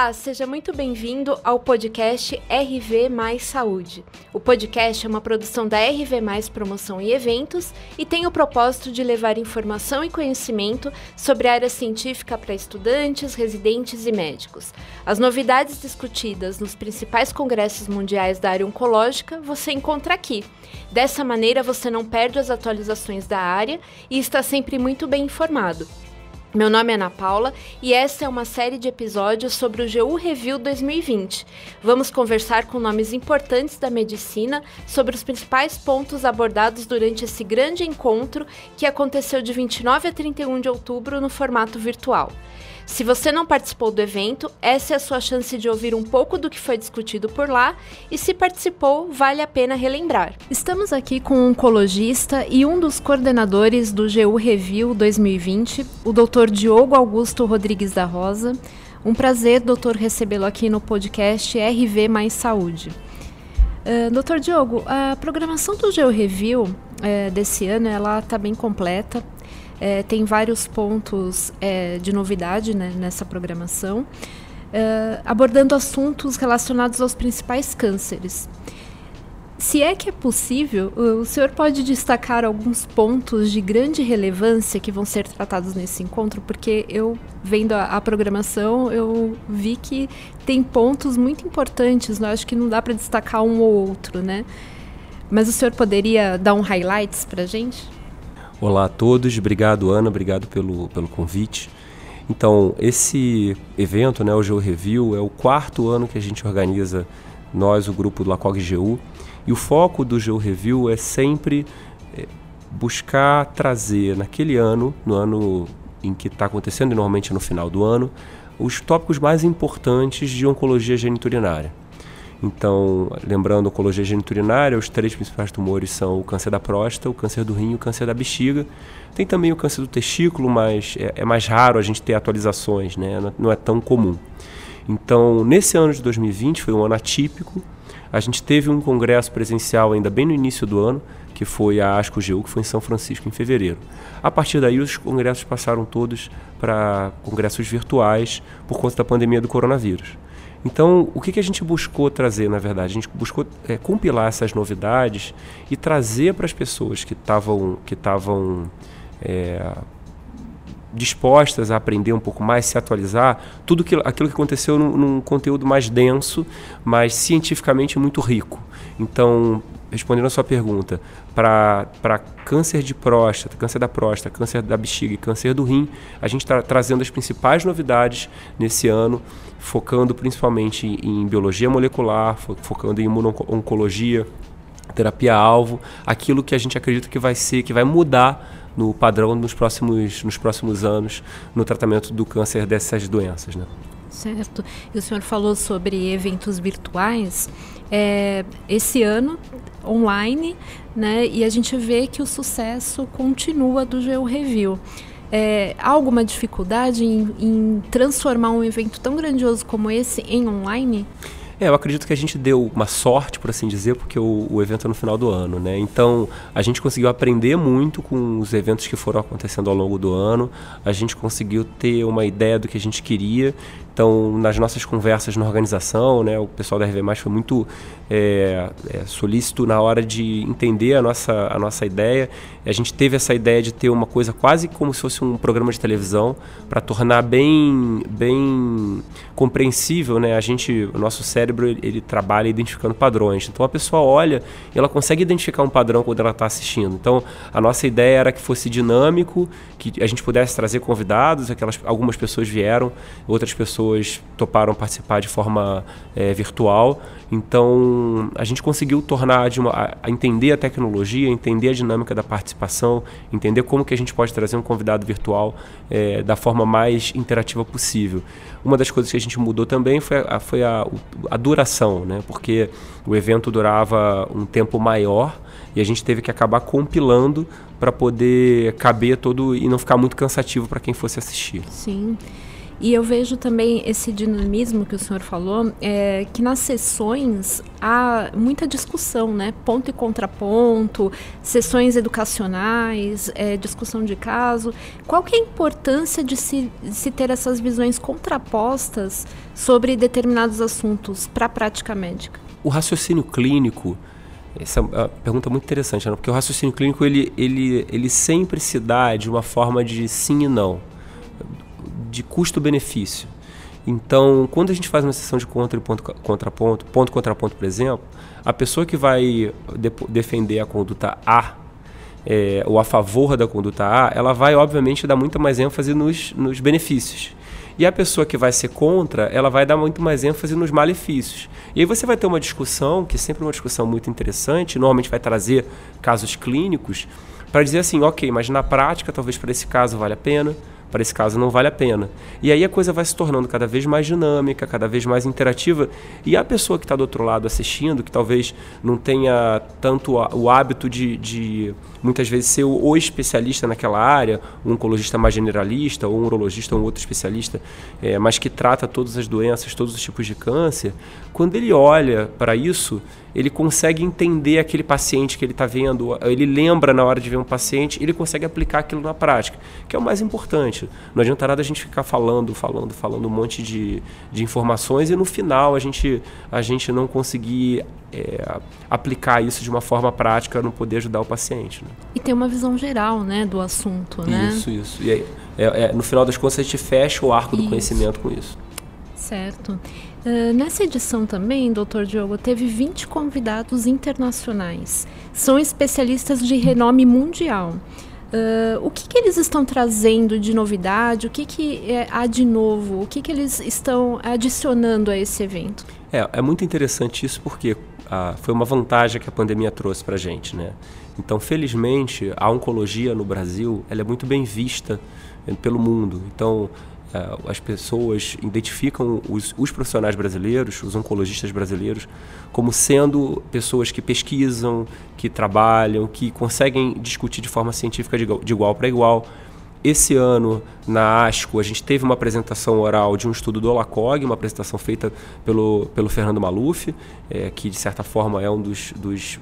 Olá, seja muito bem-vindo ao podcast RV Mais Saúde. O podcast é uma produção da RV Mais Promoção e Eventos e tem o propósito de levar informação e conhecimento sobre a área científica para estudantes, residentes e médicos. As novidades discutidas nos principais congressos mundiais da área oncológica você encontra aqui. Dessa maneira, você não perde as atualizações da área e está sempre muito bem informado. Meu nome é Ana Paula e essa é uma série de episódios sobre o GU Review 2020. Vamos conversar com nomes importantes da medicina sobre os principais pontos abordados durante esse grande encontro que aconteceu de 29 a 31 de outubro no formato virtual. Se você não participou do evento, essa é a sua chance de ouvir um pouco do que foi discutido por lá e se participou, vale a pena relembrar. Estamos aqui com um oncologista e um dos coordenadores do GU Review 2020, o Dr. Diogo Augusto Rodrigues da Rosa. Um prazer, doutor, recebê-lo aqui no podcast RV Mais Saúde. Uh, doutor Diogo, a programação do GU Review uh, desse ano ela está bem completa. É, tem vários pontos é, de novidade né, nessa programação, é, abordando assuntos relacionados aos principais cânceres. Se é que é possível, o senhor pode destacar alguns pontos de grande relevância que vão ser tratados nesse encontro? Porque eu, vendo a, a programação, eu vi que tem pontos muito importantes, né? acho que não dá para destacar um ou outro, né? Mas o senhor poderia dar um highlights para a gente? Olá a todos, obrigado Ana, obrigado pelo, pelo convite. Então, esse evento, né, o Geo Review, é o quarto ano que a gente organiza, nós, o grupo do LACOG GU, e o foco do Geo Review é sempre é, buscar trazer naquele ano, no ano em que está acontecendo, e normalmente no final do ano, os tópicos mais importantes de oncologia geniturinária. Então, lembrando, oncologia geniturinária, os três principais tumores são o câncer da próstata, o câncer do rim e o câncer da bexiga. Tem também o câncer do testículo, mas é, é mais raro a gente ter atualizações, né? não é tão comum. Então, nesse ano de 2020, foi um ano atípico. A gente teve um congresso presencial ainda bem no início do ano, que foi a ASCO-GU, que foi em São Francisco, em fevereiro. A partir daí, os congressos passaram todos para congressos virtuais por conta da pandemia do coronavírus. Então, o que, que a gente buscou trazer, na verdade? A gente buscou é, compilar essas novidades e trazer para as pessoas que estavam que estavam é, dispostas a aprender um pouco mais, se atualizar, tudo que, aquilo que aconteceu num, num conteúdo mais denso, mas cientificamente muito rico. Então, respondendo a sua pergunta, para câncer de próstata, câncer da próstata, câncer da bexiga e câncer do rim, a gente está trazendo as principais novidades nesse ano, focando principalmente em, biologia molecular, fo focando em imuno-oncologia, terapia-alvo, aquilo que a gente acredita que vai ser, que vai mudar no padrão nos próximos, nos próximos anos no tratamento do câncer dessas doenças. Né? Certo. E o senhor falou sobre eventos virtuais. É, esse ano, online, né, e a gente vê que o sucesso continua do Geo Review. É, há alguma dificuldade em, em transformar um evento tão grandioso como esse em online? É, eu acredito que a gente deu uma sorte, por assim dizer, porque o, o, evento é no final do ano, né? Então, a gente conseguiu aprender muito com os eventos que foram acontecendo ao longo do ano, a gente conseguiu ter uma ideia do que a gente queria então, nas nossas conversas na organização, né, o pessoal da RV Mais foi muito é, é, solícito na hora de entender a nossa, a nossa ideia. A gente teve essa ideia de ter uma coisa quase como se fosse um programa de televisão para tornar bem, bem compreensível, né? A gente, o nosso cérebro ele, ele trabalha identificando padrões. Então a pessoa olha e ela consegue identificar um padrão quando ela está assistindo. Então a nossa ideia era que fosse dinâmico, que a gente pudesse trazer convidados. Aquelas, algumas pessoas vieram, outras pessoas toparam participar de forma é, virtual. Então, a gente conseguiu tornar de uma, a, a entender a tecnologia, entender a dinâmica da participação, entender como que a gente pode trazer um convidado virtual é, da forma mais interativa possível. Uma das coisas que a gente mudou também foi a, foi a, a duração, né? porque o evento durava um tempo maior e a gente teve que acabar compilando para poder caber todo e não ficar muito cansativo para quem fosse assistir. Sim. E eu vejo também esse dinamismo que o senhor falou, é, que nas sessões há muita discussão, né? Ponto e contraponto, sessões educacionais, é, discussão de caso. Qual que é a importância de se, de se ter essas visões contrapostas sobre determinados assuntos para a prática médica? O raciocínio clínico, essa é uma pergunta muito interessante, né? porque o raciocínio clínico ele, ele, ele sempre se dá de uma forma de sim e não de custo-benefício. Então, quando a gente faz uma sessão de contra e ponto contraponto, ponto por exemplo, a pessoa que vai de defender a conduta A é, ou a favor da conduta A, ela vai, obviamente, dar muita mais ênfase nos, nos benefícios. E a pessoa que vai ser contra, ela vai dar muito mais ênfase nos malefícios. E aí você vai ter uma discussão, que é sempre uma discussão muito interessante, normalmente vai trazer casos clínicos, para dizer assim, ok, mas na prática, talvez para esse caso vale a pena, para esse caso não vale a pena. E aí a coisa vai se tornando cada vez mais dinâmica, cada vez mais interativa, e a pessoa que está do outro lado assistindo, que talvez não tenha tanto o hábito de, de muitas vezes ser o, especialista naquela área, um oncologista mais generalista, ou um urologista ou um outro especialista, é, mas que trata todas as doenças, todos os tipos de câncer, quando ele olha para isso, ele consegue entender aquele paciente que ele está vendo, ele lembra na hora de ver um paciente, ele consegue aplicar aquilo na prática, que é o mais importante. Não adianta nada a gente ficar falando, falando, falando um monte de, de informações e no final a gente, a gente não conseguir é, aplicar isso de uma forma prática no poder ajudar o paciente. Né? E ter uma visão geral né, do assunto, né? Isso, isso. E aí, é, é, no final das contas, a gente fecha o arco do isso. conhecimento com isso. Certo. Uh, nessa edição também, doutor Diogo, teve 20 convidados internacionais. São especialistas de renome mundial. Uh, o que, que, eles estão trazendo de novidade? O que, que é, há de novo? O que, que eles estão adicionando a esse evento? É, é muito interessante isso porque ah, foi uma vantagem que a pandemia trouxe para a gente. Né? Então, felizmente, a oncologia no Brasil ela é muito bem vista eh, pelo mundo. Então, as pessoas identificam os, os, profissionais brasileiros, os oncologistas brasileiros, como sendo pessoas que pesquisam, que trabalham, que conseguem discutir de forma científica de, igual para igual. Esse ano, na ASCO, a gente teve uma apresentação oral de um estudo do LACOG, uma apresentação feita pelo, pelo Fernando Maluf, é, que de certa forma é um dos, dos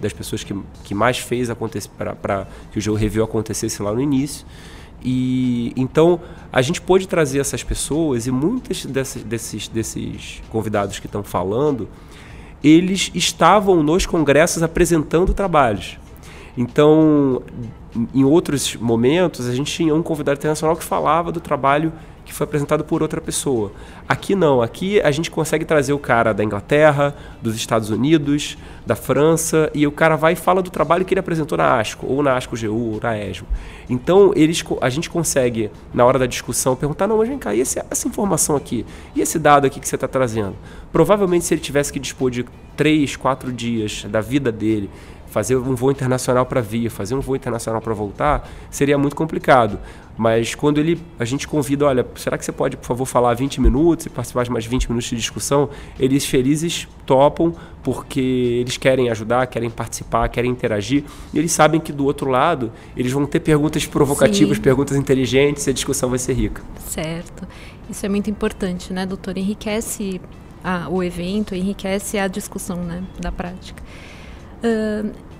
das pessoas que, que mais fez para que o Geo Review acontecesse lá no início. E então a gente pôde trazer essas pessoas e muitos desses, desses, desses convidados que estão falando, eles estavam nos congressos apresentando trabalhos. Então, em outros momentos, a gente tinha um convidado internacional que falava do trabalho que foi apresentado por outra pessoa. Aqui não, aqui a gente consegue trazer o cara da Inglaterra, dos Estados Unidos, da França, e o cara vai e fala do trabalho que ele apresentou na ASCO, ou na ASCO GU, ou na ESMO. Então, eles, a gente consegue, na hora da discussão, perguntar, não, mas vem cá, e esse, essa informação aqui? E esse dado aqui que você está trazendo? Provavelmente, se ele tivesse que dispor de três, quatro dias da vida dele fazer um voo internacional para vir, fazer um voo internacional para voltar, seria muito complicado. Mas quando ele, a gente convida, olha, será que você pode, por favor, falar 20 minutos e participar de mais 20 minutos de discussão? Eles felizes topam porque eles querem ajudar, querem participar, querem interagir. E eles sabem que do outro lado, eles vão ter perguntas provocativas, Sim. perguntas inteligentes e a discussão vai ser rica. Certo. Isso é muito importante, né, doutor? Enriquece a, o evento, enriquece a discussão né, da prática.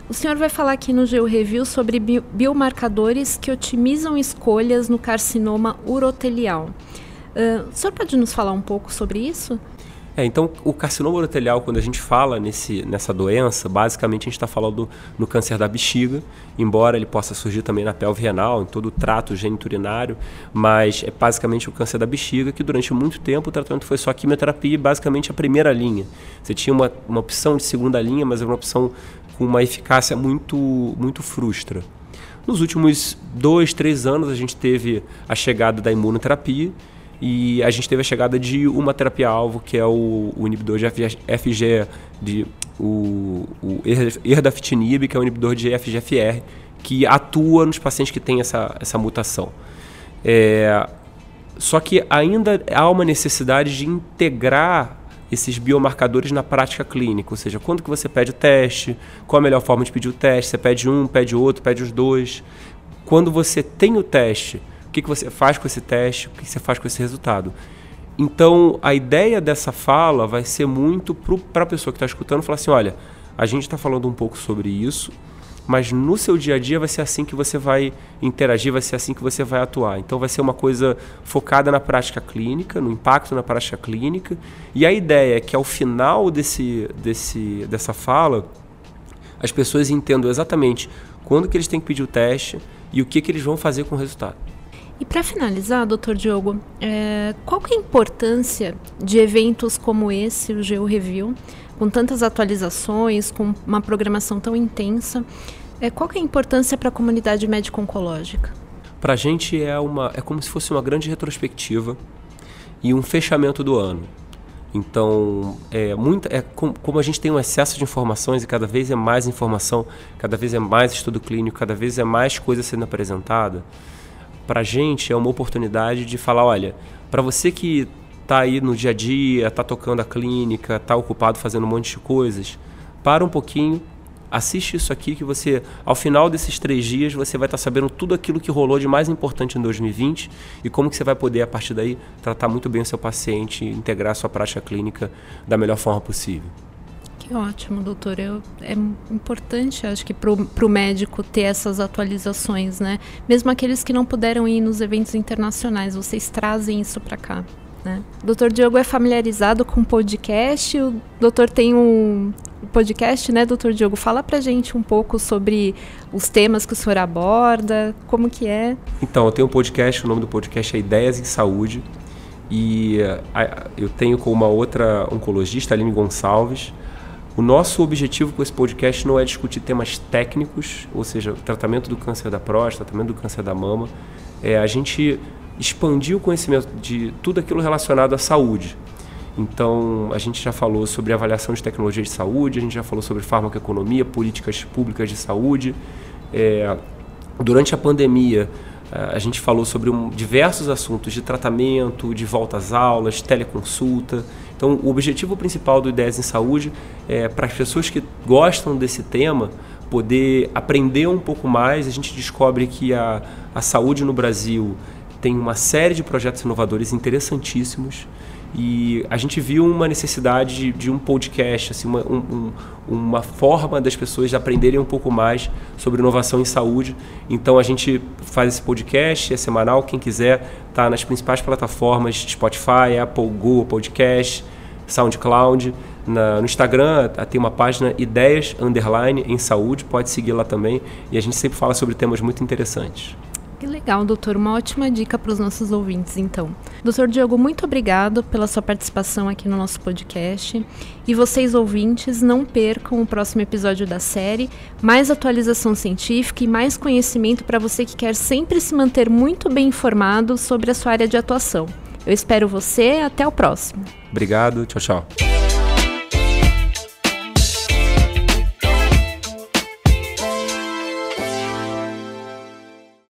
O senhor vai falar aqui no GeoReview sobre biomarcadores que otimizam escolhas no carcinoma urotelial. Uh, o senhor pode nos falar um pouco sobre isso? É, então, o carcinoma urotelial, quando a gente fala nesse, nessa doença, basicamente a gente está falando no câncer da bexiga, embora ele possa surgir também na pelve renal, em todo o trato geniturinário, mas é basicamente o câncer da bexiga, que durante muito tempo o tratamento foi só quimioterapia e basicamente a primeira linha. Você tinha uma, uma opção de segunda linha, mas era uma opção com uma eficácia muito, muito frustra. Nos últimos dois, três anos, a gente teve a chegada da imunoterapia, e a gente teve a chegada de uma terapia-alvo, que é o, o, inibidor de FG, de, o, o erdafitinib, que é o inibidor de FGFR, que atua nos pacientes que têm essa, essa mutação. É, só que ainda há uma necessidade de integrar esses biomarcadores na prática clínica, ou seja, quando que você pede o teste, qual a melhor forma de pedir o teste, você pede um, pede outro, pede os dois. Quando você tem o teste, que, que você faz com esse teste, o que, que você faz com esse resultado. Então, a ideia dessa fala vai ser muito para a pessoa que está escutando falar assim: olha, a gente está falando um pouco sobre isso, mas no seu dia a dia vai ser assim que você vai interagir, vai ser assim que você vai atuar. Então, vai ser uma coisa focada na prática clínica, no impacto na prática clínica. E a ideia é que ao final desse, desse, dessa fala, as pessoas entendam exatamente quando que eles têm que pedir o teste e o que, que eles vão fazer com o resultado. E para finalizar, doutor Diogo, é, qual que é a importância de eventos como esse, o Geo Review, com tantas atualizações, com uma programação tão intensa, é, qual que é a importância para a comunidade médico-oncológica? Para a gente é, uma, é como se fosse uma grande retrospectiva e um fechamento do ano. Então, é, muita, é com, como a gente tem um excesso de informações e cada vez é mais informação, cada vez é mais estudo clínico, cada vez é mais coisa sendo apresentada, para a gente é uma oportunidade de falar, olha, para você que está aí no dia a dia, está tocando a clínica, está ocupado fazendo um monte de coisas, para um pouquinho, assiste isso aqui que você, ao final desses três dias, você vai estar tá sabendo tudo aquilo que rolou de mais importante em 2020 e como que você vai poder, a partir daí, tratar muito bem o seu paciente integrar a sua prática clínica da melhor forma possível. Que ótimo, doutor. Eu, é importante, acho que, para o médico ter essas atualizações, né? Mesmo aqueles que não puderam ir nos eventos internacionais, vocês trazem isso para cá. Né? O doutor Diogo é familiarizado com podcast, o doutor tem um podcast, né, doutor Diogo? Fala pra gente um pouco sobre os temas que o senhor aborda, como que é. Então, eu tenho um podcast, o nome do podcast é Ideias em Saúde, e uh, eu tenho com uma outra oncologista, Aline Gonçalves, o nosso objetivo com esse podcast não é discutir temas técnicos, ou seja, tratamento do câncer da próstata, tratamento do câncer da mama. É a gente expandir o conhecimento de tudo aquilo relacionado à saúde. Então, a gente já falou sobre avaliação de tecnologia de saúde, a gente já falou sobre farmacoeconomia, políticas públicas de saúde. É, durante a pandemia, a gente falou sobre um, diversos assuntos de tratamento, de volta às aulas, teleconsulta. Então, o objetivo principal do Ideias em Saúde é para as pessoas que gostam desse tema poder aprender um pouco mais. A gente descobre que a, a saúde no Brasil tem uma série de projetos inovadores interessantíssimos e a gente viu uma necessidade de, de um podcast, assim, uma, um, uma forma das pessoas aprenderem um pouco mais sobre inovação em saúde. Então a gente faz esse podcast, é semanal, quem quiser está nas principais plataformas Spotify, Apple, Google Podcast, SoundCloud. Na, no Instagram tem uma página Ideias Underline em Saúde, pode seguir lá também. E a gente sempre fala sobre temas muito interessantes. Que legal, doutor. Uma ótima dica para os nossos ouvintes, então. Doutor Diogo, muito obrigado pela sua participação aqui no nosso podcast. E vocês, ouvintes, não percam o próximo episódio da série. Mais atualização científica e mais conhecimento para você que quer sempre se manter muito bem informado sobre a sua área de atuação. Eu espero você. Até o próximo. Obrigado. Tchau, tchau.